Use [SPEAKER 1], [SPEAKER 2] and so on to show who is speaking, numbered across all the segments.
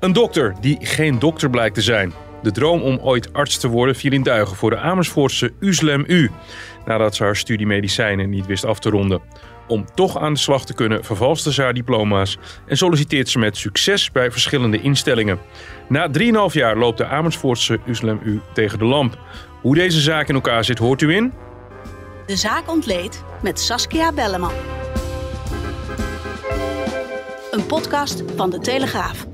[SPEAKER 1] Een dokter die geen dokter blijkt te zijn. De droom om ooit arts te worden viel in duigen voor de Amersfoortse Uslem U. Nadat ze haar studie medicijnen niet wist af te ronden. Om toch aan de slag te kunnen vervalste ze haar diploma's en solliciteert ze met succes bij verschillende instellingen. Na 3,5 jaar loopt de Amersfoortse Uslem U tegen de lamp. Hoe deze zaak in elkaar zit hoort u in...
[SPEAKER 2] De zaak ontleed met Saskia Belleman. Een podcast van De Telegraaf.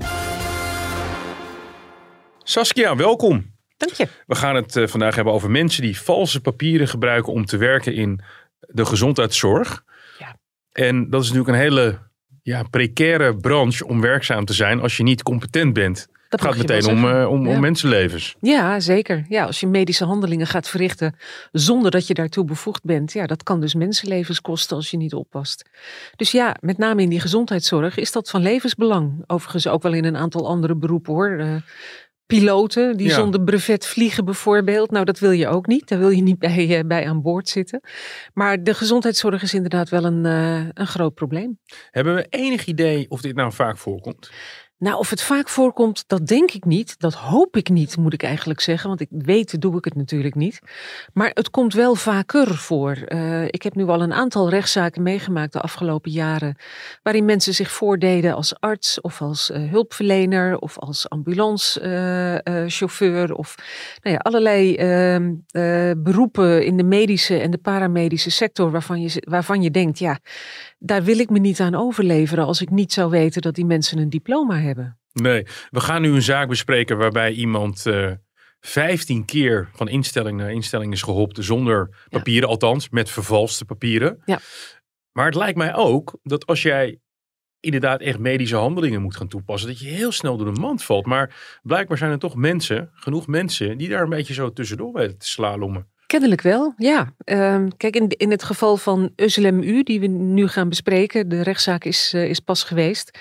[SPEAKER 1] Saskia, welkom.
[SPEAKER 3] Dank je.
[SPEAKER 1] We gaan het eh, vandaag hebben over mensen die valse papieren gebruiken om te werken in de gezondheidszorg.
[SPEAKER 3] Ja.
[SPEAKER 1] En dat is natuurlijk een hele ja, precaire branche om werkzaam te zijn als je niet competent bent.
[SPEAKER 3] Dat
[SPEAKER 1] gaat meteen om, eh, om, om mensenlevens.
[SPEAKER 3] Ja, zeker. Ja, als je medische handelingen gaat verrichten zonder dat je daartoe bevoegd bent, ja, dat kan dus mensenlevens kosten als je niet oppast. Dus ja, met name in die gezondheidszorg is dat van levensbelang. Overigens ook wel in een aantal andere beroepen hoor. Eh, piloten die
[SPEAKER 1] Ja.
[SPEAKER 3] zonder brevet vliegen bijvoorbeeld. Nou, dat wil je ook niet. Daar wil je niet bij, eh, bij aan boord zitten. Maar de gezondheidszorg is inderdaad wel een, eh, een groot probleem.
[SPEAKER 1] Hebben we enig idee of dit nou vaak voorkomt?
[SPEAKER 3] Nou, of het vaak voorkomt, dat denk ik niet. Dat hoop ik niet, moet ik eigenlijk zeggen. Want ik weet, doe ik het natuurlijk niet. Maar het komt wel vaker voor. Eh, ik heb nu al een aantal rechtszaken meegemaakt de afgelopen jaren. Waarin mensen zich voordeden als arts of als eh, hulpverlener of als ambulancechauffeur. of nou ja, allerlei ehm, eh, beroepen in de medische en de paramedische sector. Waarvan je, waarvan je denkt, ja, daar wil ik me niet aan overleveren. als ik niet zou weten dat die mensen een diploma hebben.
[SPEAKER 1] Nee, we gaan nu een zaak bespreken waarbij iemand eh 15 keer van instelling naar instelling is geholpen zonder papieren, althans met vervalste papieren.
[SPEAKER 3] Ja.
[SPEAKER 1] Maar het lijkt mij ook dat als jij inderdaad echt medische handelingen moet gaan toepassen, dat je heel snel door de mand valt. Maar blijkbaar zijn er toch mensen, genoeg mensen, die daar een beetje zo tussendoor weten te slalommen.
[SPEAKER 3] Kennelijk wel, ja. Ehm, kijk, in, in het geval van Özlem U, die we nu gaan bespreken, de rechtszaak is, eh, is pas geweest.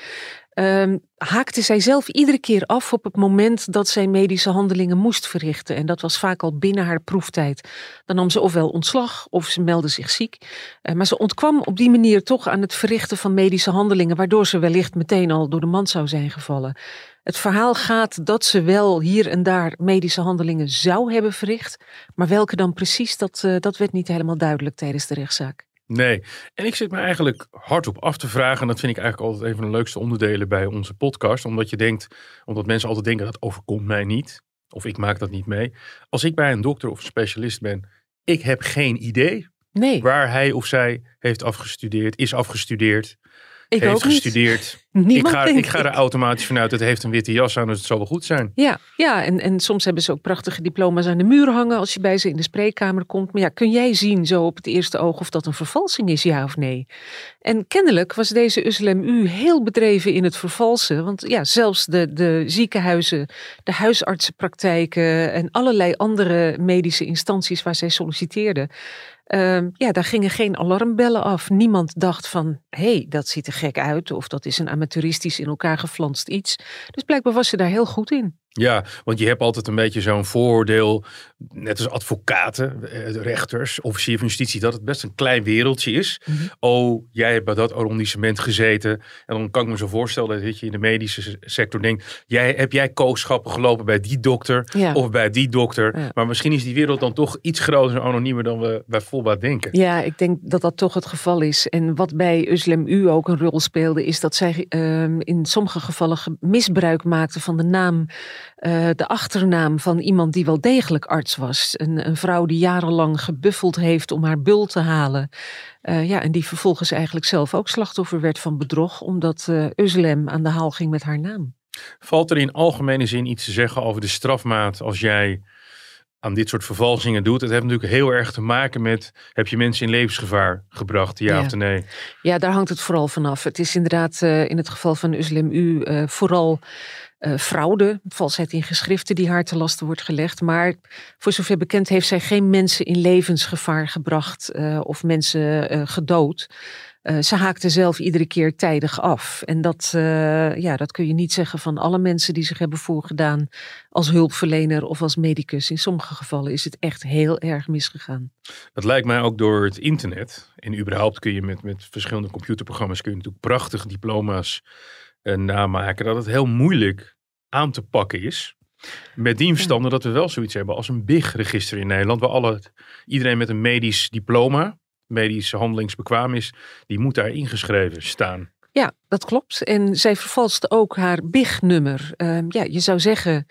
[SPEAKER 3] Ehm, haakte zij zelf iedere keer af op het moment dat zij medische handelingen moest verrichten. En dat was vaak al binnen haar proeftijd. Dan nam ze ofwel ontslag of ze meldde zich ziek. Eh, maar ze ontkwam op die manier toch aan het verrichten van medische handelingen, waardoor ze wellicht meteen al door de mand zou zijn gevallen. Het verhaal gaat dat ze wel hier en daar medische handelingen zou hebben verricht. Maar welke dan precies, dat, eh, dat werd niet helemaal duidelijk tijdens de rechtszaak.
[SPEAKER 1] Nee, en ik zit me eigenlijk hardop af te vragen. En dat vind ik eigenlijk altijd een van de leukste onderdelen bij onze podcast. Omdat je denkt, omdat mensen altijd denken dat overkomt mij niet. Of ik maak dat niet mee. Als ik bij een dokter of een specialist ben, ik heb geen idee
[SPEAKER 3] Nee,
[SPEAKER 1] waar hij of zij heeft afgestudeerd, is afgestudeerd,
[SPEAKER 3] ik
[SPEAKER 1] heeft gestudeerd.
[SPEAKER 3] Niemand
[SPEAKER 1] ik ga, ik ga er automatisch vanuit, het heeft een witte jas aan, dus het zal wel goed zijn.
[SPEAKER 3] Ja, ja en, en soms hebben ze ook prachtige diploma's aan de muur hangen als je bij ze in de spreekkamer komt. Maar ja, kun jij zien zo op het eerste oog of dat een vervalsing is, ja of nee? En kennelijk was deze Uslem U heel bedreven in het vervalsen. Want ja, zelfs de, de ziekenhuizen, de huisartsenpraktijken en allerlei andere medische instanties waar zij solliciteerde. Ehm, ja, daar gingen geen alarmbellen af. Niemand dacht van, hé, hey, dat ziet er gek uit. Of dat is een amateuristisch in elkaar geflanst iets. Dus blijkbaar was ze daar heel goed in.
[SPEAKER 1] Ja, want je hebt altijd een beetje zo'n vooroordeel, net als advocaten, eh, rechters, officier van justitie, dat het best een klein wereldje is.
[SPEAKER 3] Mhm.
[SPEAKER 1] Oh, jij hebt bij dat arrondissement gezeten. En dan kan ik me zo voorstellen dat je in de medische se- sector denkt, jij, heb jij kooschappen gelopen bij die dokter
[SPEAKER 3] Ja.
[SPEAKER 1] of bij die dokter?
[SPEAKER 3] Ja.
[SPEAKER 1] Maar misschien is die wereld dan toch iets groter en anoniemer dan we bij volbaat denken.
[SPEAKER 3] Ja, ik denk dat dat toch het geval is. En wat bij Uslem U ook een rol speelde, is dat zij ehm, in sommige gevallen ge- misbruik maakte van de naam, eh, de achternaam van iemand die wel degelijk arts was. Een, een vrouw die jarenlang gebuffeld heeft om haar bul te halen. Eh, ja, en die vervolgens eigenlijk zelf ook slachtoffer werd van bedrog, omdat Uslem aan de haal ging met haar naam.
[SPEAKER 1] Valt er in algemene zin iets te zeggen over de strafmaat als jij aan dit soort vervalsingen doet. Het heeft natuurlijk heel erg te maken met, heb je mensen in levensgevaar gebracht, ja,
[SPEAKER 3] Ja.
[SPEAKER 1] of nee?
[SPEAKER 3] Ja, daar hangt het vooral vanaf. Het is inderdaad in het geval van Uslem U vooral eh, fraude, valsheid in geschriften die haar te lasten wordt gelegd. Maar voor zover bekend heeft zij geen mensen in levensgevaar gebracht eh, of mensen eh, gedood. Ze haakte zelf iedere keer tijdig af. En dat, ja, dat kun je niet zeggen van alle mensen die zich hebben voorgedaan als hulpverlener of als medicus. In sommige gevallen is het echt heel erg misgegaan.
[SPEAKER 1] Dat lijkt mij ook door het internet. En überhaupt kun je met, met verschillende computerprogramma's kun je natuurlijk prachtige diploma's namaken. Dat het heel moeilijk aan te pakken is. Met die verstande dat we wel zoiets hebben als een BIG-register in Nederland. Waar alle, iedereen met een medisch diploma, medisch handelingsbekwaam is, die moet daar ingeschreven staan.
[SPEAKER 3] Ja, dat klopt. En zij vervalste ook haar BIG-nummer. Ehm, ja, je zou zeggen,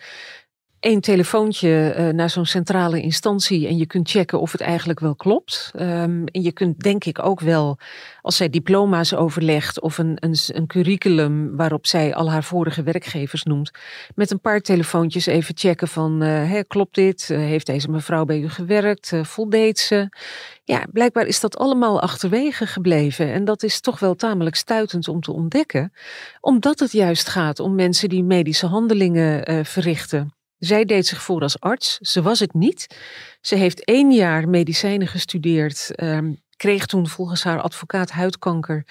[SPEAKER 3] één telefoontje eh, naar zo'n centrale instantie en je kunt checken of het eigenlijk wel klopt. Ehm, en je kunt denk ik ook wel, als zij diploma's overlegt of een, een, een curriculum waarop zij al haar vorige werkgevers noemt, met een paar telefoontjes even checken van, eh, klopt dit? Eh, heeft deze mevrouw bij u gewerkt? Voldeed ze? Ja, blijkbaar is dat allemaal achterwege gebleven. En dat is toch wel tamelijk stuitend om te ontdekken. Omdat het juist gaat om mensen die medische handelingen verrichten. Zij deed zich voor als arts. Ze was het niet. Ze heeft één jaar medicijnen gestudeerd. ehm, kreeg toen volgens haar advocaat huidkanker.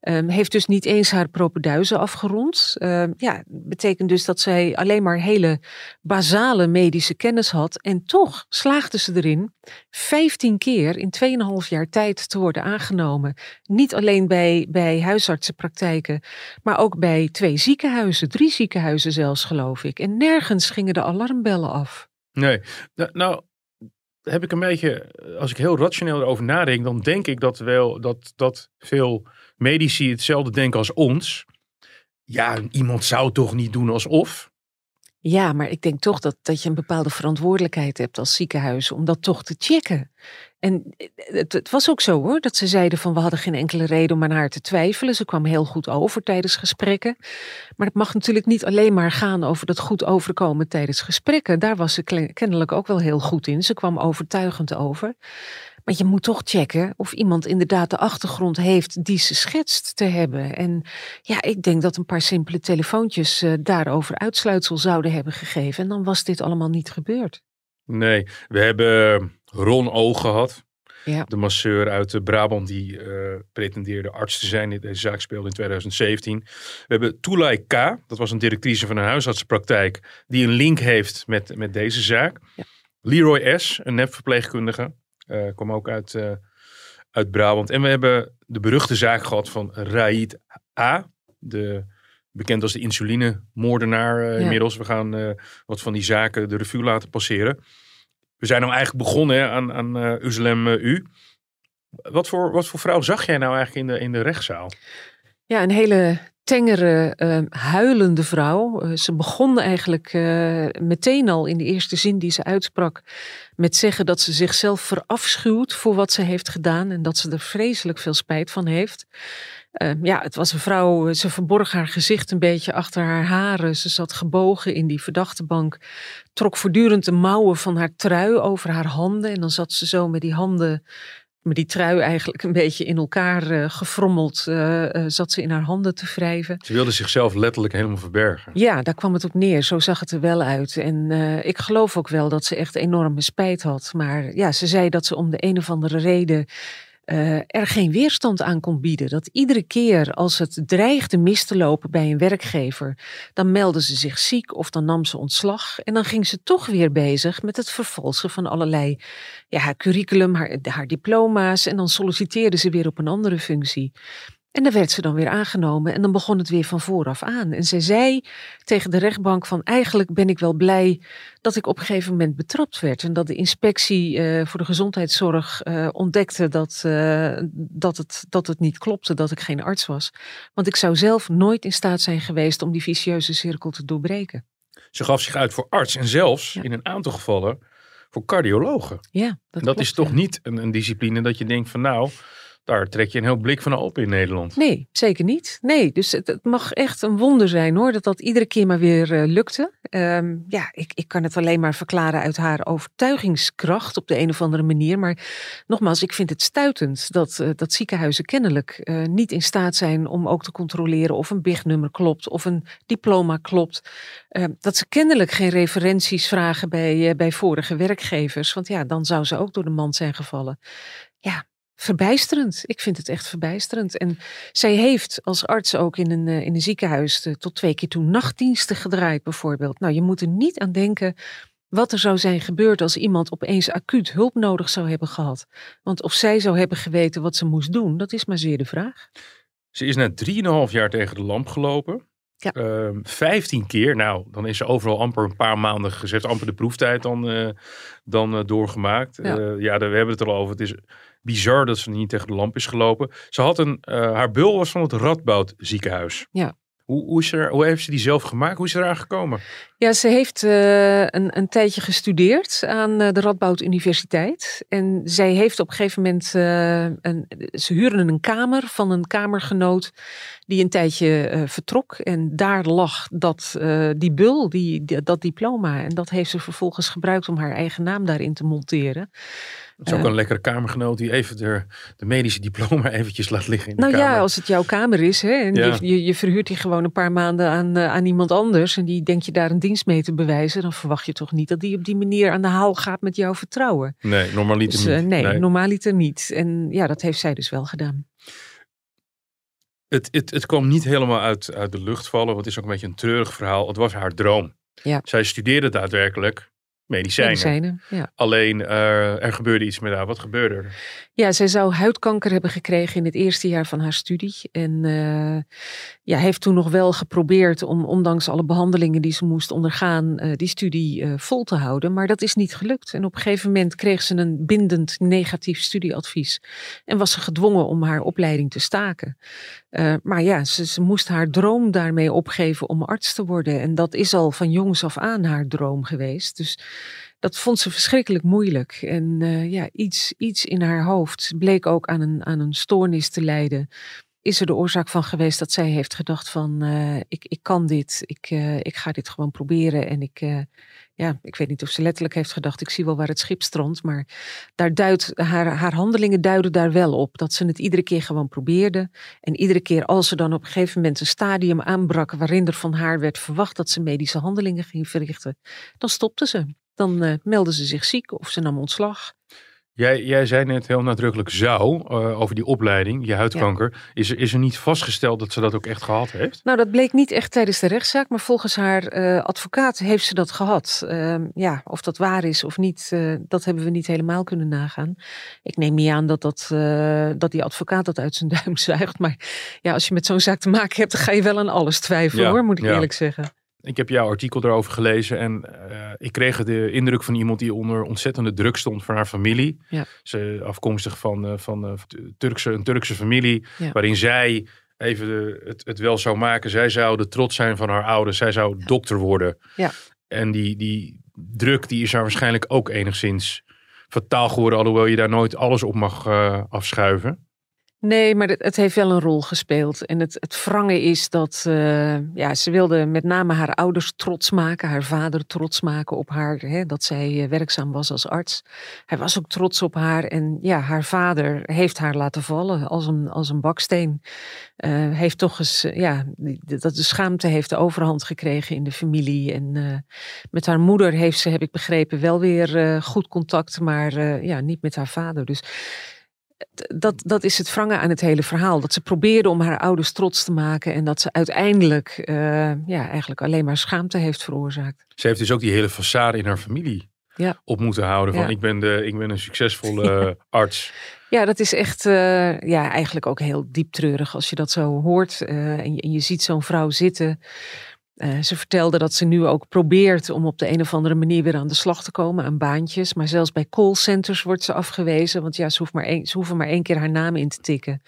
[SPEAKER 3] ehm, heeft dus niet eens haar propeduizen afgerond. Ehm, ja, betekent dus dat zij alleen maar hele basale medische kennis had. En toch slaagde ze erin 15 keer in 2,5 jaar tijd te worden aangenomen. Niet alleen bij, bij huisartsenpraktijken, maar ook bij twee ziekenhuizen, drie ziekenhuizen zelfs, geloof ik. En nergens gingen de alarmbellen af.
[SPEAKER 1] Nee, nou, nou heb ik een beetje, als ik heel rationeel erover nadenk, dan denk ik dat wel dat, dat veel medici hetzelfde denken als ons. Ja, iemand zou toch niet doen alsof.
[SPEAKER 3] Ja, maar ik denk toch dat, dat je een bepaalde verantwoordelijkheid hebt als ziekenhuis om dat toch te checken. En het, het was ook zo hoor, dat ze zeiden van we hadden geen enkele reden om aan haar te twijfelen. Ze kwam heel goed over tijdens gesprekken. Maar het mag natuurlijk niet alleen maar gaan over dat goed overkomen tijdens gesprekken. Daar was ze kennelijk ook wel heel goed in. Ze kwam overtuigend over. Maar je moet toch checken of iemand inderdaad de achtergrond heeft die ze schetst te hebben. En ja, ik denk dat een paar simpele telefoontjes eh, daarover uitsluitsel zouden hebben gegeven. En dan was dit allemaal niet gebeurd.
[SPEAKER 1] Nee, we hebben Ron O gehad.
[SPEAKER 3] Ja.
[SPEAKER 1] De masseur uit eh, Brabant die eh, pretendeerde arts te zijn. Deze zaak speelde in 2017. We hebben Toulai K. Dat was een directrice van een huisartsenpraktijk. Die een link heeft met, met deze zaak.
[SPEAKER 3] Ja.
[SPEAKER 1] Leroy S. Een nepverpleegkundige. Eh kwam ook uit, eh, uit Brabant. En we hebben de beruchte zaak gehad van Raid A. De, bekend als de insulinemoordenaar eh,
[SPEAKER 3] Ja.
[SPEAKER 1] inmiddels. We gaan wat van die zaken de revue laten passeren. We zijn nou eigenlijk begonnen hè, aan, aan Uzlem U. Wat voor, wat voor vrouw zag jij nou eigenlijk in de, in de rechtszaal?
[SPEAKER 3] Ja, een hele tengere, eh, huilende vrouw. Eh, ze begon eigenlijk eh, meteen al in de eerste zin die ze uitsprak met zeggen dat ze zichzelf verafschuwt voor wat ze heeft gedaan en dat ze er vreselijk veel spijt van heeft. Eh, ja, het was een vrouw, eh, ze verborg haar gezicht een beetje achter haar haren. Ze zat gebogen in die verdachtebank, trok voortdurend de mouwen van haar trui over haar handen en dan zat ze zo met die handen met die trui eigenlijk een beetje in elkaar eh, gefrommeld, eh, eh, zat ze in haar handen te wrijven.
[SPEAKER 1] Ze wilde zichzelf letterlijk helemaal verbergen.
[SPEAKER 3] Ja, daar kwam het op neer. Zo zag het er wel uit. En ik geloof ook wel dat ze echt enorme spijt had. Maar ja, ze zei dat ze om de een of andere reden eh, er geen weerstand aan kon bieden. Dat iedere keer als het dreigde mis te lopen bij een werkgever, dan meldde ze zich ziek of dan nam ze ontslag. En dan ging ze toch weer bezig met het vervalsen van allerlei, ja, haar curriculum, haar, haar diploma's. En dan solliciteerde ze weer op een andere functie. En dan werd ze dan weer aangenomen en dan begon het weer van vooraf aan. En zij zei tegen de rechtbank van eigenlijk ben ik wel blij dat ik op een gegeven moment betrapt werd. En dat de inspectie eh, voor de gezondheidszorg eh, ontdekte dat, eh, dat, het, dat het niet klopte, dat ik geen arts was. Want ik zou zelf nooit in staat zijn geweest om die vicieuze cirkel te doorbreken.
[SPEAKER 1] Ze gaf zich uit voor arts en zelfs
[SPEAKER 3] Ja.
[SPEAKER 1] in een aantal gevallen voor cardiologen.
[SPEAKER 3] Ja,
[SPEAKER 1] Dat,
[SPEAKER 3] dat,
[SPEAKER 1] dat
[SPEAKER 3] klopt,
[SPEAKER 1] is toch
[SPEAKER 3] ja.
[SPEAKER 1] niet een, een discipline dat je denkt van nou, daar trek je een heel blik van op in Nederland.
[SPEAKER 3] Nee, zeker niet. Nee, dus het, mag echt een wonder zijn hoor, dat dat iedere keer maar weer uh, lukte. Um, ja, ik, ik kan het alleen maar verklaren uit haar overtuigingskracht op de een of andere manier. Maar nogmaals, ik vind het stuitend dat, uh, dat ziekenhuizen kennelijk uh, niet in staat zijn om ook te controleren of een BIG-nummer klopt of een diploma klopt. Ehm, dat ze kennelijk geen referenties vragen bij, bij vorige werkgevers, want ja, dan zou ze ook door de mand zijn gevallen. Ja, verbijsterend. Ik vind het echt verbijsterend. En zij heeft als arts ook in een, in een ziekenhuis tot twee keer toe nachtdiensten gedraaid, bijvoorbeeld. Nou, je moet er niet aan denken wat er zou zijn gebeurd als iemand opeens acuut hulp nodig zou hebben gehad. Want of zij zou hebben geweten wat ze moest doen, dat is maar zeer de vraag.
[SPEAKER 1] Ze is net 3,5 jaar tegen de lamp gelopen. Ja. Uh, 15 keer. Nou, dan is ze overal amper een paar maanden gezet. Amper de proeftijd dan, uh, dan uh, doorgemaakt. Ja, ja daar, we hebben het er al over. Het is bizar dat ze niet tegen de lamp is gelopen. Ze had een, haar bul was van het Radboud ziekenhuis.
[SPEAKER 3] Ja.
[SPEAKER 1] Hoe, hoe, is er, hoe heeft ze die zelf gemaakt? Hoe is ze eraan gekomen?
[SPEAKER 3] Ja, ze heeft uh, een, een tijdje gestudeerd aan uh, de Radboud Universiteit. En zij heeft op een gegeven moment, uh, een, ze huurden een kamer van een kamergenoot die een tijdje vertrok. En daar lag dat, die bul, die, die, dat diploma. En dat heeft ze vervolgens gebruikt om haar eigen naam daarin te monteren.
[SPEAKER 1] Het is ook een lekkere kamergenoot die even de, de medische diploma eventjes laat liggen in de
[SPEAKER 3] nou
[SPEAKER 1] kamer.
[SPEAKER 3] ja, als het jouw kamer is. Hè, en ja. je, je, verhuurt die gewoon een paar maanden aan, aan iemand anders. En die denk je daar een dienst mee te bewijzen. Dan verwacht je toch niet dat die op die manier aan de haal gaat met jouw vertrouwen.
[SPEAKER 1] Nee, normaliter dus, uh,
[SPEAKER 3] niet. Nee, nee, normaliter niet. En ja, dat heeft zij dus wel gedaan.
[SPEAKER 1] Het, het, het kwam niet helemaal uit, uit de lucht vallen. Want het is ook een beetje een treurig verhaal. Het was haar droom.
[SPEAKER 3] Ja.
[SPEAKER 1] Zij studeerde daadwerkelijk medicijnen.
[SPEAKER 3] medicijnen ja.
[SPEAKER 1] Alleen uh, er gebeurde iets met haar. Wat gebeurde er?
[SPEAKER 3] Ja, zij zou huidkanker hebben gekregen in het eerste jaar van haar studie. En uh, ja, heeft toen nog wel geprobeerd om, ondanks alle behandelingen die ze moest ondergaan, uh, die studie vol te houden. Maar dat is niet gelukt. En op een gegeven moment kreeg ze een bindend negatief studieadvies. En was ze gedwongen om haar opleiding te staken. Maar ja, ze, moest haar droom daarmee opgeven om arts te worden. En dat is al van jongs af aan haar droom geweest. Dus dat vond ze verschrikkelijk moeilijk. En uh, ja, iets, iets in haar hoofd bleek ook aan een, aan een stoornis te lijden. Is er de oorzaak van geweest dat zij heeft gedacht van uh, ik, ik kan dit, ik, ik ga dit gewoon proberen. En ik, ja, ik weet niet of ze letterlijk heeft gedacht, ik zie wel waar het schip strandt. Maar daar duidt, haar, haar handelingen duiden daar wel op. Dat ze het iedere keer gewoon probeerde. En iedere keer als er dan op een gegeven moment een stadium aanbrak waarin er van haar werd verwacht dat ze medische handelingen ging verrichten, dan stopte ze. Dan uh, meldde ze zich ziek of ze nam ontslag.
[SPEAKER 1] Jij, jij zei net heel nadrukkelijk zou uh, over die opleiding, je huidkanker. Ja. Is, er, is er niet vastgesteld dat ze dat ook echt gehad heeft?
[SPEAKER 3] Nou, dat bleek niet echt tijdens de rechtszaak, maar volgens haar uh, advocaat heeft ze dat gehad. Uh, ja, of dat waar is of niet, eh, dat hebben we niet helemaal kunnen nagaan. Ik neem niet aan dat, dat, dat die advocaat dat uit zijn duim zuigt. Maar ja, als je met zo'n zaak te maken hebt, dan ga je wel aan alles twijfelen ja, hoor, moet ik ja. eerlijk zeggen.
[SPEAKER 1] Ik heb jouw artikel erover gelezen en uh, ik kreeg de indruk van iemand die onder ontzettende druk stond van haar familie.
[SPEAKER 3] Ja.
[SPEAKER 1] Ze afkomstig van, uh, van uh, Turkse, een Turkse familie,
[SPEAKER 3] ja.
[SPEAKER 1] waarin zij even de, het, het wel zou maken. Zij zou de trots zijn van haar ouders. Zij zou ja. dokter worden.
[SPEAKER 3] Ja.
[SPEAKER 1] En die, die druk die is haar waarschijnlijk ook enigszins fataal geworden, alhoewel je daar nooit alles op mag afschuiven.
[SPEAKER 3] Nee, maar het, heeft wel een rol gespeeld. En het, het wrange is dat uh, ja, ze wilde met name haar ouders trots maken, haar vader trots maken op haar, hè, dat zij werkzaam was als arts. Hij was ook trots op haar en ja, haar vader heeft haar laten vallen als een, als een baksteen. Uh, heeft toch eens, ja, dat de schaamte heeft de overhand gekregen in de familie. En met haar moeder heeft ze, heb ik begrepen, wel weer goed contact, maar ja, niet met haar vader. Dus dat, dat is het wrangen aan het hele verhaal. Dat ze probeerde om haar ouders trots te maken. En dat ze uiteindelijk uh, ja, eigenlijk alleen maar schaamte heeft veroorzaakt.
[SPEAKER 1] Ze heeft dus ook die hele façade in haar familie
[SPEAKER 3] ja.
[SPEAKER 1] op moeten houden. Van
[SPEAKER 3] Ja.
[SPEAKER 1] ik, ben de, ik ben een succesvolle arts.
[SPEAKER 3] Ja, dat is echt uh, ja, eigenlijk ook heel diep treurig als je dat zo hoort. Uh, en, je, en je ziet zo'n vrouw zitten Eh, ze vertelde dat ze nu ook probeert om op de een of andere manier weer aan de slag te komen aan baantjes. Maar zelfs bij callcenters wordt ze afgewezen, want ja, ze, hoeft maar één, ze hoeven maar één keer haar naam in te tikken.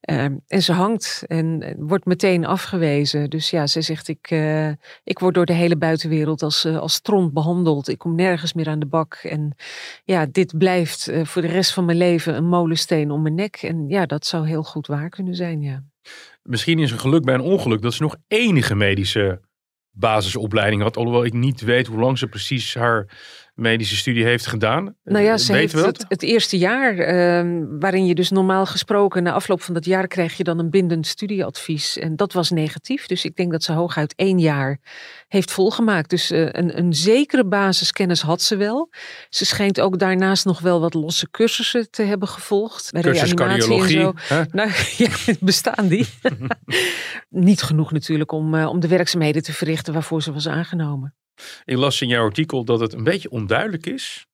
[SPEAKER 3] Ehm, en ze hangt en wordt meteen afgewezen. Dus ja, ze zegt: Ik, uh, ik word door de hele buitenwereld als, uh, als stront behandeld. Ik kom nergens meer aan de bak. En ja, dit blijft voor de rest van mijn leven een molensteen om mijn nek. En ja, dat zou heel goed waar kunnen zijn, ja.
[SPEAKER 1] Misschien is een geluk bij een ongeluk dat ze nog enige medische basisopleiding had. Alhoewel ik niet weet hoe lang ze precies haar medische studie heeft gedaan.
[SPEAKER 3] Nou ja, ze heeft het, het, eerste jaar, uh, waarin je dus normaal gesproken na afloop van dat jaar krijg je dan een bindend studieadvies. En dat was negatief. Dus ik denk dat ze hooguit één jaar heeft volgemaakt. Dus uh, een, een zekere basiskennis had ze wel. Ze schijnt ook daarnaast nog wel wat losse cursussen te hebben gevolgd.
[SPEAKER 1] Bij Cursus cardiologie. En zo.
[SPEAKER 3] Nou ja, bestaan die. Niet genoeg natuurlijk om, uh, om de werkzaamheden te verrichten waarvoor ze was aangenomen.
[SPEAKER 1] Ik las in jouw artikel dat het een beetje onduidelijk is.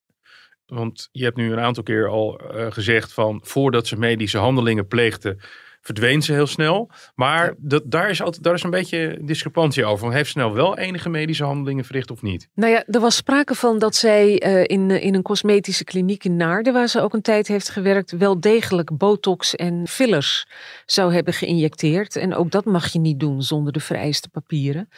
[SPEAKER 1] Want je hebt nu een aantal keer al uh, gezegd van voordat ze medische handelingen pleegde, verdween ze heel snel. Maar dat, daar, is altijd, daar is een beetje discrepantie over. Heeft ze nou wel enige medische handelingen verricht of niet?
[SPEAKER 3] Nou ja, er was sprake van dat zij uh, in, in een cosmetische kliniek in Naarden, waar ze ook een tijd heeft gewerkt, wel degelijk botox en fillers zou hebben geïnjecteerd. En ook dat mag je niet doen zonder de vereiste papieren.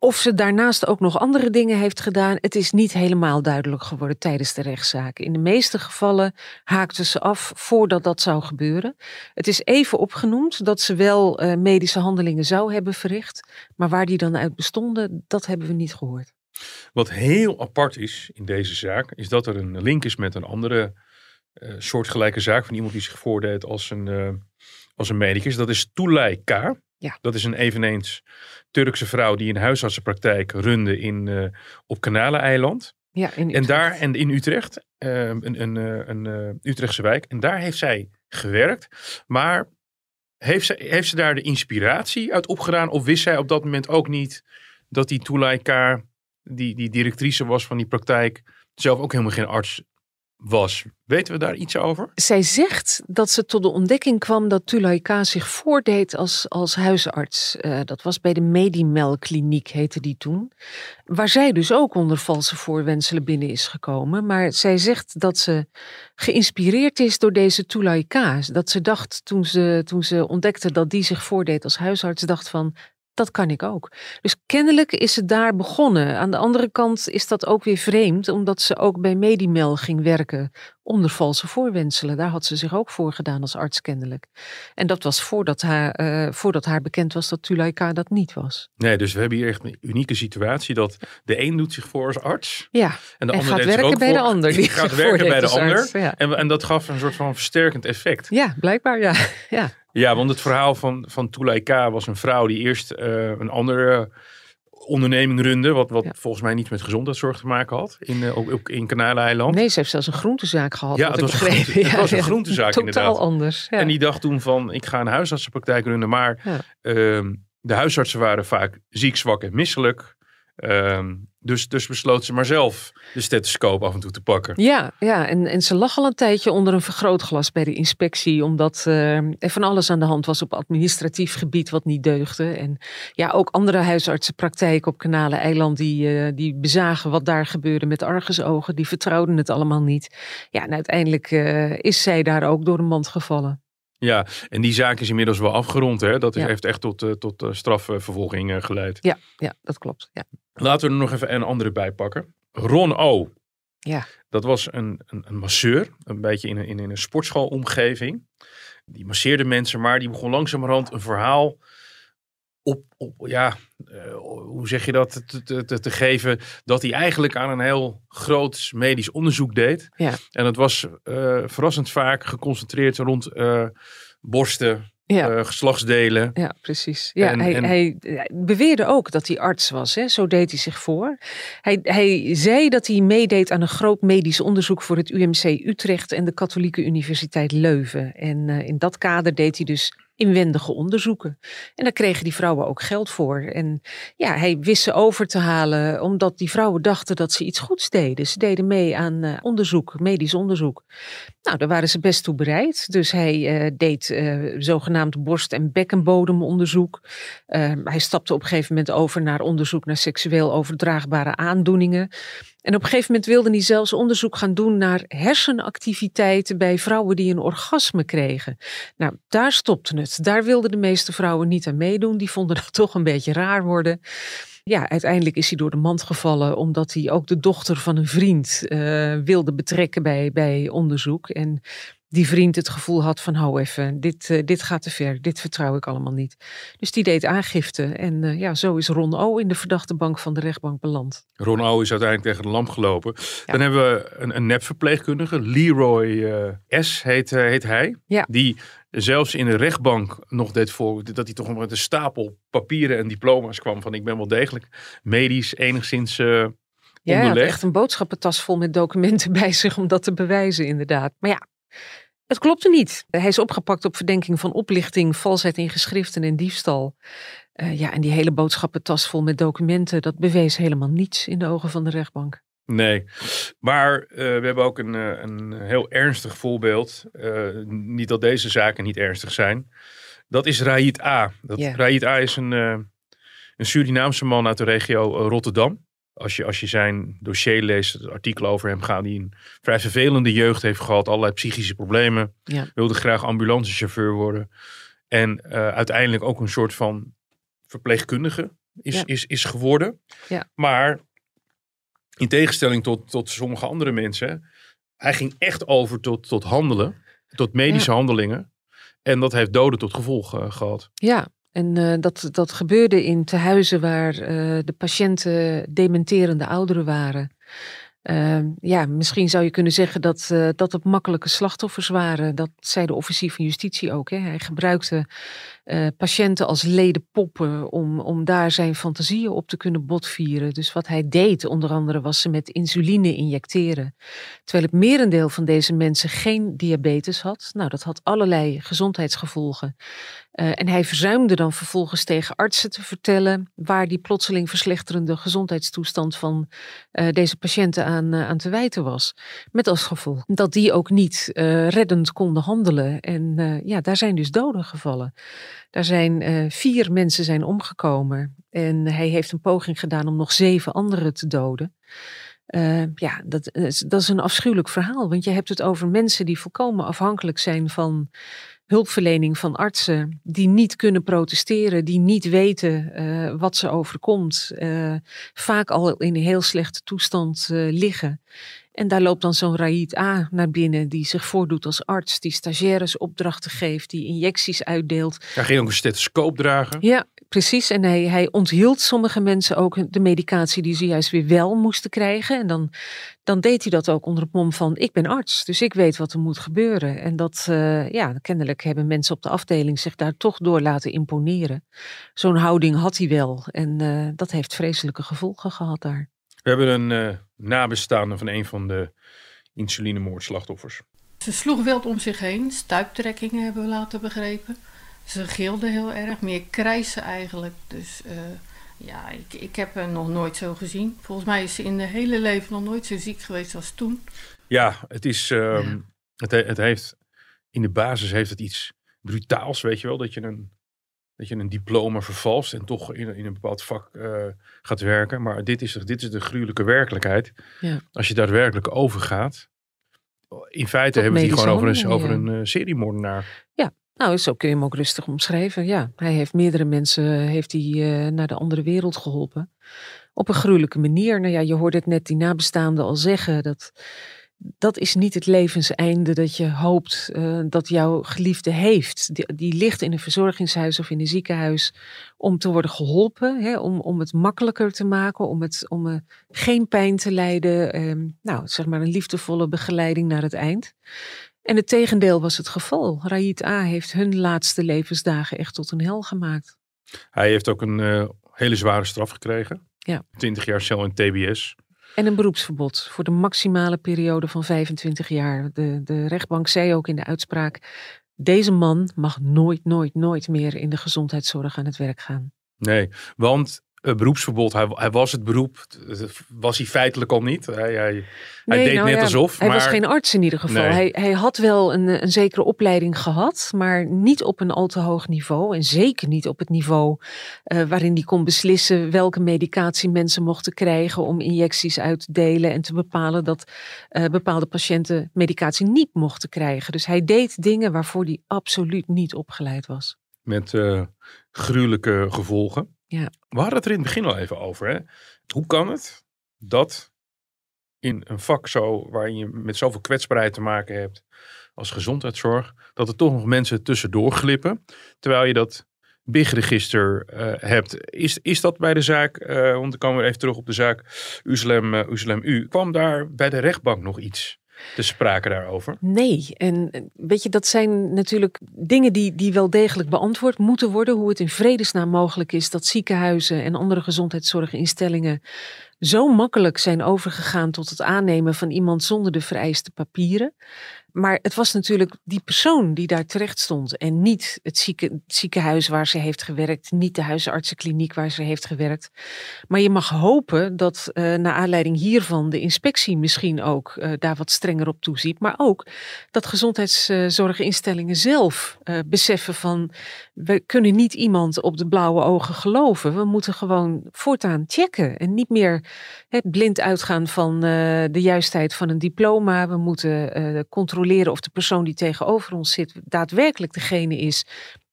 [SPEAKER 3] Of ze daarnaast ook nog andere dingen heeft gedaan, het is niet helemaal duidelijk geworden tijdens de rechtszaak. In de meeste gevallen haakte ze af voordat dat zou gebeuren. Het is even opgenoemd dat ze wel uh, medische handelingen zou hebben verricht, maar waar die dan uit bestonden, dat hebben we niet gehoord.
[SPEAKER 1] Wat heel apart is in deze zaak, is dat er een link is met een andere uh, soortgelijke zaak van iemand die zich voordeed als een, uh, als een medicus. Dat is Toulay K.
[SPEAKER 3] Ja.
[SPEAKER 1] Dat is een eveneens Turkse vrouw die een huisartsenpraktijk runde in, uh, op Kanaleneiland.
[SPEAKER 3] Ja, in
[SPEAKER 1] en daar en in Utrecht, uh, een, een, een, een Utrechtse wijk. En daar heeft zij gewerkt. Maar heeft ze, heeft ze daar de inspiratie uit opgedaan? Of wist zij op dat moment ook niet dat die Toulaika, die, die directrice was van die praktijk, zelf ook helemaal geen arts was. Weten we daar iets over?
[SPEAKER 3] Zij zegt dat ze tot de ontdekking kwam dat Tulaika zich voordeed als, als huisarts. Uh, dat was bij de Medimel kliniek, heette die toen. Waar zij dus ook onder valse voorwenselen binnen is gekomen. Maar zij zegt dat ze geïnspireerd is door deze Tulaika. Dat ze dacht toen ze, toen ze ontdekte dat die zich voordeed als huisarts, dacht van dat kan ik ook. Dus kennelijk is het daar begonnen. Aan de andere kant is dat ook weer vreemd, omdat ze ook bij Medimel ging werken onder valse voorwenselen. Daar had ze zich ook voor gedaan als arts kennelijk. En dat was voordat haar, uh, voordat haar bekend was dat Tulaika dat niet was.
[SPEAKER 1] Nee, dus we hebben hier echt een unieke situatie dat de een doet zich voor als arts.
[SPEAKER 3] Ja, en de en ander gaat werken bij voor, de ander.
[SPEAKER 1] Die gaat werken bij de ander. Arts, ja. en, en dat gaf een soort van versterkend effect.
[SPEAKER 3] Ja, blijkbaar ja. ja.
[SPEAKER 1] Ja, want het verhaal van, van Tulaika was een vrouw die eerst uh, een andere onderneming runde, wat, wat ja. volgens mij niet met gezondheidszorg te maken had, in, uh, ook, in Kanaleiland.
[SPEAKER 3] Nee, ze heeft zelfs een groentezaak gehad.
[SPEAKER 1] Ja, het was, een groente, het was een groentezaak
[SPEAKER 3] Totaal
[SPEAKER 1] inderdaad.
[SPEAKER 3] anders. Ja.
[SPEAKER 1] En die dacht toen van, ik ga een huisartsenpraktijk runnen, maar uh, de huisartsen waren vaak ziek, zwak en misselijk. Uh, dus, dus besloot ze maar zelf de stethoscoop af en toe te pakken.
[SPEAKER 3] Ja, ja en, en ze lag al een tijdje onder een vergrootglas bij de inspectie. Omdat uh, er van alles aan de hand was op administratief gebied wat niet deugde. En ja, ook andere huisartsenpraktijken op Kanalen Eiland die, uh, die bezagen wat daar gebeurde met argusogen. Die vertrouwden het allemaal niet. Ja, en uiteindelijk uh, is zij daar ook door de mand gevallen.
[SPEAKER 1] Ja, en die zaak is inmiddels wel afgerond. Hè? Dat is, ja. heeft echt tot, uh, tot uh, strafvervolging uh, geleid.
[SPEAKER 3] Ja, ja, dat klopt. Ja.
[SPEAKER 1] Laten we er nog even een andere bij pakken. Ron O.
[SPEAKER 3] Ja.
[SPEAKER 1] Dat was een, een, een masseur, een beetje in een, in, in een sportschoolomgeving. Die masseerde mensen, maar die begon langzamerhand een verhaal op, op ja, uh, hoe zeg je dat, te, te, te, geven, dat hij eigenlijk aan een heel groot medisch onderzoek deed.
[SPEAKER 3] Ja.
[SPEAKER 1] En het was uh, verrassend vaak geconcentreerd rond uh, borsten,
[SPEAKER 3] ja.
[SPEAKER 1] geslachtsdelen.
[SPEAKER 3] Ja, precies. Ja, en, hij, en... Hij, beweerde ook dat hij arts was. Hè? Zo deed hij zich voor. Hij, hij zei dat hij meedeed aan een groot medisch onderzoek voor het UMC Utrecht en de Katholieke Universiteit Leuven. En in dat kader deed hij dus inwendige onderzoeken. En daar kregen die vrouwen ook geld voor. En ja, hij wist ze over te halen omdat die vrouwen dachten dat ze iets goeds deden. Ze deden mee aan uh, onderzoek, medisch onderzoek. Nou, daar waren ze best toe bereid. Dus hij uh, deed uh, zogenaamd borst- en bekkenbodemonderzoek. hij stapte op een gegeven moment over naar onderzoek naar seksueel overdraagbare aandoeningen. En op een gegeven moment wilde hij zelfs onderzoek gaan doen naar hersenactiviteiten bij vrouwen die een orgasme kregen. Nou, daar stopte het. Daar wilden de meeste vrouwen niet aan meedoen. Die vonden dat toch een beetje raar worden. Ja, uiteindelijk is hij door de mand gevallen omdat hij ook de dochter van een vriend uh, wilde betrekken bij, bij onderzoek. En die vriend het gevoel had van hou even, dit, uh, dit gaat te ver, dit vertrouw ik allemaal niet. Dus die deed aangifte en uh, ja, zo is Ron O. in de verdachte bank van de rechtbank beland.
[SPEAKER 1] Ron O. is uiteindelijk tegen de lamp gelopen. Ja. Dan hebben we een, een nepverpleegkundige, Leroy S. heet, heet hij.
[SPEAKER 3] Ja.
[SPEAKER 1] Die zelfs in de rechtbank nog deed voor dat hij toch met een stapel papieren en diploma's kwam van ik ben wel degelijk medisch enigszins
[SPEAKER 3] ja, hij had echt een boodschappentas vol met documenten bij zich om dat te bewijzen inderdaad. Maar ja, het klopte niet. Hij is opgepakt op verdenking van oplichting, valsheid in geschriften en diefstal. Uh, ja, en die hele boodschappentas vol met documenten, dat bewees helemaal niets in de ogen van de rechtbank.
[SPEAKER 1] Nee, maar uh, we hebben ook een, uh, een heel ernstig voorbeeld. niet dat deze zaken niet ernstig zijn. Dat is Raid A. Dat. Raid A is een, een Surinaamse man uit de regio Rotterdam als je, als je zijn dossier leest, het artikel over hem gaat, die een vrij vervelende jeugd heeft gehad, allerlei psychische problemen, wilde graag ambulancechauffeur worden en uiteindelijk ook een soort van verpleegkundige is, is, is geworden. Maar in tegenstelling tot, tot sommige andere mensen, hij ging echt over tot, tot handelen, tot medische handelingen. En dat heeft doden tot gevolg uh, gehad.
[SPEAKER 3] Ja, en uh, dat, dat gebeurde in tehuizen waar uh, de patiënten dementerende ouderen waren. Uh, ja, misschien zou je kunnen zeggen dat uh, dat het makkelijke slachtoffers waren. Dat zei de officier van justitie ook. Hè. Hij gebruikte uh, patiënten als ledenpoppen om, om daar zijn fantasieën op te kunnen botvieren. Dus wat hij deed, onder andere, was ze met insuline injecteren. Terwijl het merendeel van deze mensen geen diabetes had. Nou, dat had allerlei gezondheidsgevolgen. Uh, en hij verzuimde dan vervolgens tegen artsen te vertellen waar die plotseling verslechterende gezondheidstoestand van uh, deze patiënten aan, aan te wijten was. Met als gevolg dat die ook niet reddend konden handelen. En ja, daar zijn dus doden gevallen. Daar zijn uh, vier mensen zijn omgekomen. En hij heeft een poging gedaan om nog zeven anderen te doden. Uh, ja, dat, dat is een afschuwelijk verhaal. Want je hebt het over mensen die volkomen afhankelijk zijn van hulpverlening van artsen die niet kunnen protesteren, die niet weten uh, wat ze overkomt, vaak al in een heel slechte toestand liggen. En daar loopt dan zo'n Raid A naar binnen, die zich voordoet als arts, die stagiaires opdrachten geeft, die injecties uitdeelt.
[SPEAKER 1] Hij ging ook een stethoscoop dragen.
[SPEAKER 3] Ja, precies. En hij, hij onthield sommige mensen ook de medicatie die ze juist weer wel moesten krijgen. En dan, dan deed hij dat ook onder het mom van, ik ben arts, dus ik weet wat er moet gebeuren. En dat, uh, ja, kennelijk hebben mensen op de afdeling zich daar toch door laten imponeren. Zo'n houding had hij wel. En uh, dat heeft vreselijke gevolgen gehad daar.
[SPEAKER 1] We hebben een uh, nabestaande van een van de insulinemoordslachtoffers.
[SPEAKER 4] Ze sloeg wild om zich heen, stuiptrekkingen hebben we laten begrepen. Ze gilde heel erg, meer krijsen eigenlijk. Dus uh, ja, ik, ik heb haar nog nooit zo gezien. Volgens mij is ze in haar hele leven nog nooit zo ziek geweest als toen.
[SPEAKER 1] Ja, het is, um, ja. Het, het heeft, in de basis heeft het iets brutaals, weet je wel, dat je een dat je een diploma vervalst en toch in, in een bepaald vak uh, gaat werken. Maar dit is, dit is de gruwelijke werkelijkheid.
[SPEAKER 3] Ja.
[SPEAKER 1] Als je daadwerkelijk overgaat. In feite Tot hebben we het hier gewoon over een, over een uh, seriemoordenaar.
[SPEAKER 3] Ja, nou zo kun je hem ook rustig omschrijven. Ja, hij heeft meerdere mensen heeft hij, uh, naar de andere wereld geholpen. Op een gruwelijke manier. Nou ja, je hoorde het net die nabestaanden al zeggen. Dat, dat is niet het levenseinde dat je hoopt uh, dat jouw geliefde heeft. Die, die, ligt in een verzorgingshuis of in een ziekenhuis om te worden geholpen, hè, om, om het makkelijker te maken, om, het, om uh, geen pijn te lijden. Um, nou, zeg maar een liefdevolle begeleiding naar het eind. En het tegendeel was het geval. Raid A heeft hun laatste levensdagen echt tot een hel gemaakt.
[SPEAKER 1] Hij heeft ook een uh, hele zware straf gekregen.
[SPEAKER 3] Ja.
[SPEAKER 1] 20 jaar cel in TBS.
[SPEAKER 3] En een beroepsverbod voor de maximale periode van 25 jaar. De, de rechtbank zei ook in de uitspraak: Deze man mag nooit, nooit, nooit meer in de gezondheidszorg aan het werk gaan.
[SPEAKER 1] Nee, want beroepsverbod, hij, hij, was het beroep, was hij feitelijk al niet. Hij, hij, hij deed
[SPEAKER 3] nou
[SPEAKER 1] net alsof.
[SPEAKER 3] Hij was geen arts in ieder geval. Hij, hij had wel een, een zekere opleiding gehad, maar niet op een al te hoog niveau. En zeker niet op het niveau uh, waarin hij kon beslissen welke medicatie mensen mochten krijgen om injecties uit te delen en te bepalen dat uh, bepaalde patiënten medicatie niet mochten krijgen. Dus hij deed dingen waarvoor hij absoluut niet opgeleid was.
[SPEAKER 1] Met gruwelijke gevolgen.
[SPEAKER 3] Ja.
[SPEAKER 1] We hadden het er in het begin al even over. Hè? Hoe kan het dat in een vak zo, waar je met zoveel kwetsbaarheid te maken hebt als gezondheidszorg, dat er toch nog mensen tussendoor glippen, terwijl je dat BIG-register uh, hebt. Is, is dat bij de zaak, uh, want dan komen we even terug op de zaak Uslem, uh, Uslem U, kwam daar bij de rechtbank nog iets? Te sprake daarover?
[SPEAKER 3] Nee, en weet je, dat zijn natuurlijk dingen die, die wel degelijk beantwoord moeten worden. Hoe het in vredesnaam mogelijk is dat ziekenhuizen en andere gezondheidszorginstellingen zo makkelijk zijn overgegaan tot het aannemen van iemand zonder de vereiste papieren. Maar het was natuurlijk die persoon die daar terecht stond en niet het, zieke, ziekenhuis waar ze heeft gewerkt, niet de huisartsenkliniek waar ze heeft gewerkt. Maar je mag hopen dat uh, naar aanleiding hiervan de inspectie misschien ook uh, daar wat strenger op toeziet. Maar ook dat gezondheidszorginstellingen zelf uh, beseffen van we kunnen niet iemand op de blauwe ogen geloven. We moeten gewoon voortaan checken en niet meer het blind uitgaan van de juistheid van een diploma. We moeten controleren of de persoon die tegenover ons zit daadwerkelijk degene is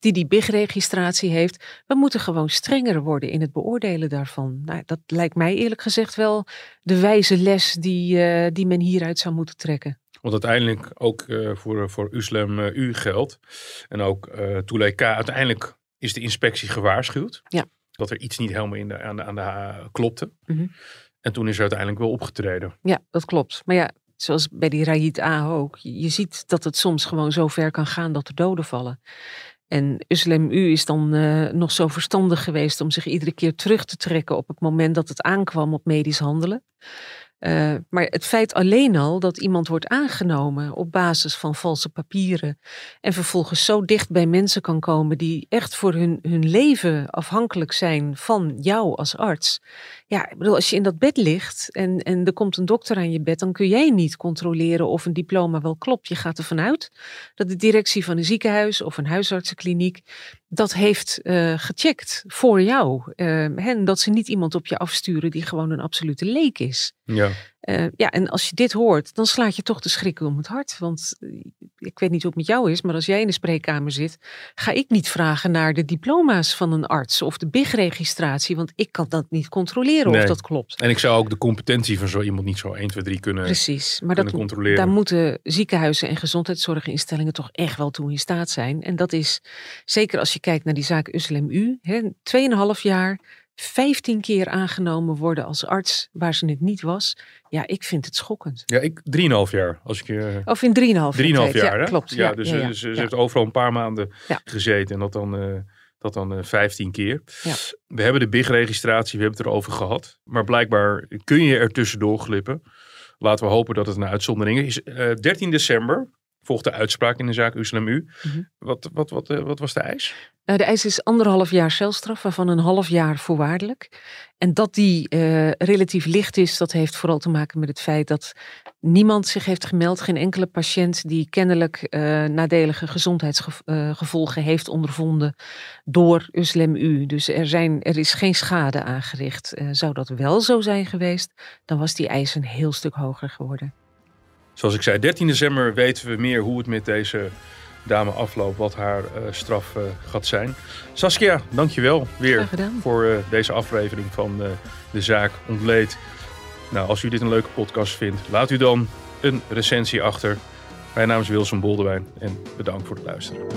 [SPEAKER 3] die die BIG-registratie heeft. We moeten gewoon strenger worden in het beoordelen daarvan. Nou, dat lijkt mij eerlijk gezegd wel de wijze les die, uh, die men hieruit zou moeten trekken.
[SPEAKER 1] Want uiteindelijk ook uh, voor, voor Uslem uh, U geldt. En ook uh, K. Uiteindelijk is de inspectie gewaarschuwd.
[SPEAKER 3] Ja.
[SPEAKER 1] Dat er iets niet helemaal in de, aan de, aan de klopte.
[SPEAKER 3] Mm -hmm.
[SPEAKER 1] En toen is er uiteindelijk wel opgetreden.
[SPEAKER 3] Ja, dat klopt. Maar ja, zoals bij die Raid A ook. Je ziet dat het soms gewoon zo ver kan gaan dat er doden vallen. En Uslem U is dan uh, nog zo verstandig geweest om zich iedere keer terug te trekken op het moment dat het aankwam op medisch handelen. Uh, maar het feit alleen al dat iemand wordt aangenomen op basis van valse papieren en vervolgens zo dicht bij mensen kan komen die echt voor hun, hun leven afhankelijk zijn van jou als arts. Ja, ik bedoel, als je in dat bed ligt en, en er komt een dokter aan je bed, dan kun jij niet controleren of een diploma wel klopt. Je gaat ervan uit dat de directie van een ziekenhuis of een huisartsenkliniek dat heeft uh, gecheckt voor jou. Uh, en dat ze niet iemand op je afsturen die gewoon een absolute leek is.
[SPEAKER 1] Ja.
[SPEAKER 3] Uh, ja, en als je dit hoort, dan slaat je toch de schrik om het hart. Want ik weet niet hoe het met jou is, maar als jij in de spreekkamer zit, ga ik niet vragen naar de diploma's van een arts of de BIG-registratie, want ik kan dat niet controleren
[SPEAKER 1] nee.
[SPEAKER 3] of dat klopt.
[SPEAKER 1] En ik zou ook de competentie van zo iemand niet zo 1, 2, 3 kunnen,
[SPEAKER 3] Precies, maar dat,
[SPEAKER 1] controleren.
[SPEAKER 3] daar moeten ziekenhuizen en gezondheidszorginstellingen toch echt wel toe in staat zijn. En dat is, zeker als je kijkt naar die zaak Uslem U, 2,5 jaar 15 keer aangenomen worden als arts waar ze het niet was. Ja, ik vind het schokkend.
[SPEAKER 1] Ja, ik 3,5 jaar. Als ik, uh,
[SPEAKER 3] of in 3,5 jaar.
[SPEAKER 1] 3,5 jaar,
[SPEAKER 3] ja,
[SPEAKER 1] hè?
[SPEAKER 3] klopt.
[SPEAKER 1] Ja,
[SPEAKER 3] Ja,
[SPEAKER 1] dus
[SPEAKER 3] ja,
[SPEAKER 1] ze, ze heeft overal een paar maanden gezeten. En dat dan, uh, dat dan uh, 15 keer.
[SPEAKER 3] Ja.
[SPEAKER 1] We hebben de BIG-registratie, we hebben het erover gehad. Maar blijkbaar kun je er tussendoor glippen. Laten we hopen dat het een uitzondering is. Uh, 13 december volgt de uitspraak in de zaak Uslem U.
[SPEAKER 3] Mhm.
[SPEAKER 1] Wat, wat, wat, uh, wat was de eis?
[SPEAKER 3] Nou, de eis is anderhalf jaar celstraf, waarvan een half jaar voorwaardelijk. En dat die uh, relatief licht is, dat heeft vooral te maken met het feit dat niemand zich heeft gemeld, geen enkele patiënt die kennelijk uh, nadelige gezondheidsgevolgen heeft ondervonden door Uslem U. Dus er, zijn, er is geen schade aangericht. Zou dat wel zo zijn geweest, dan was die eis een heel stuk hoger geworden.
[SPEAKER 1] Zoals ik zei, 13 december weten we meer hoe het met deze dame afloopt, wat haar uh, straf uh, gaat zijn. Saskia, dankjewel weer voor uh, deze aflevering van de zaak Ontleed. Nou, als u dit een leuke podcast vindt, laat u dan een recensie achter. Mijn naam is Wilson Boldewijn en bedankt voor het luisteren.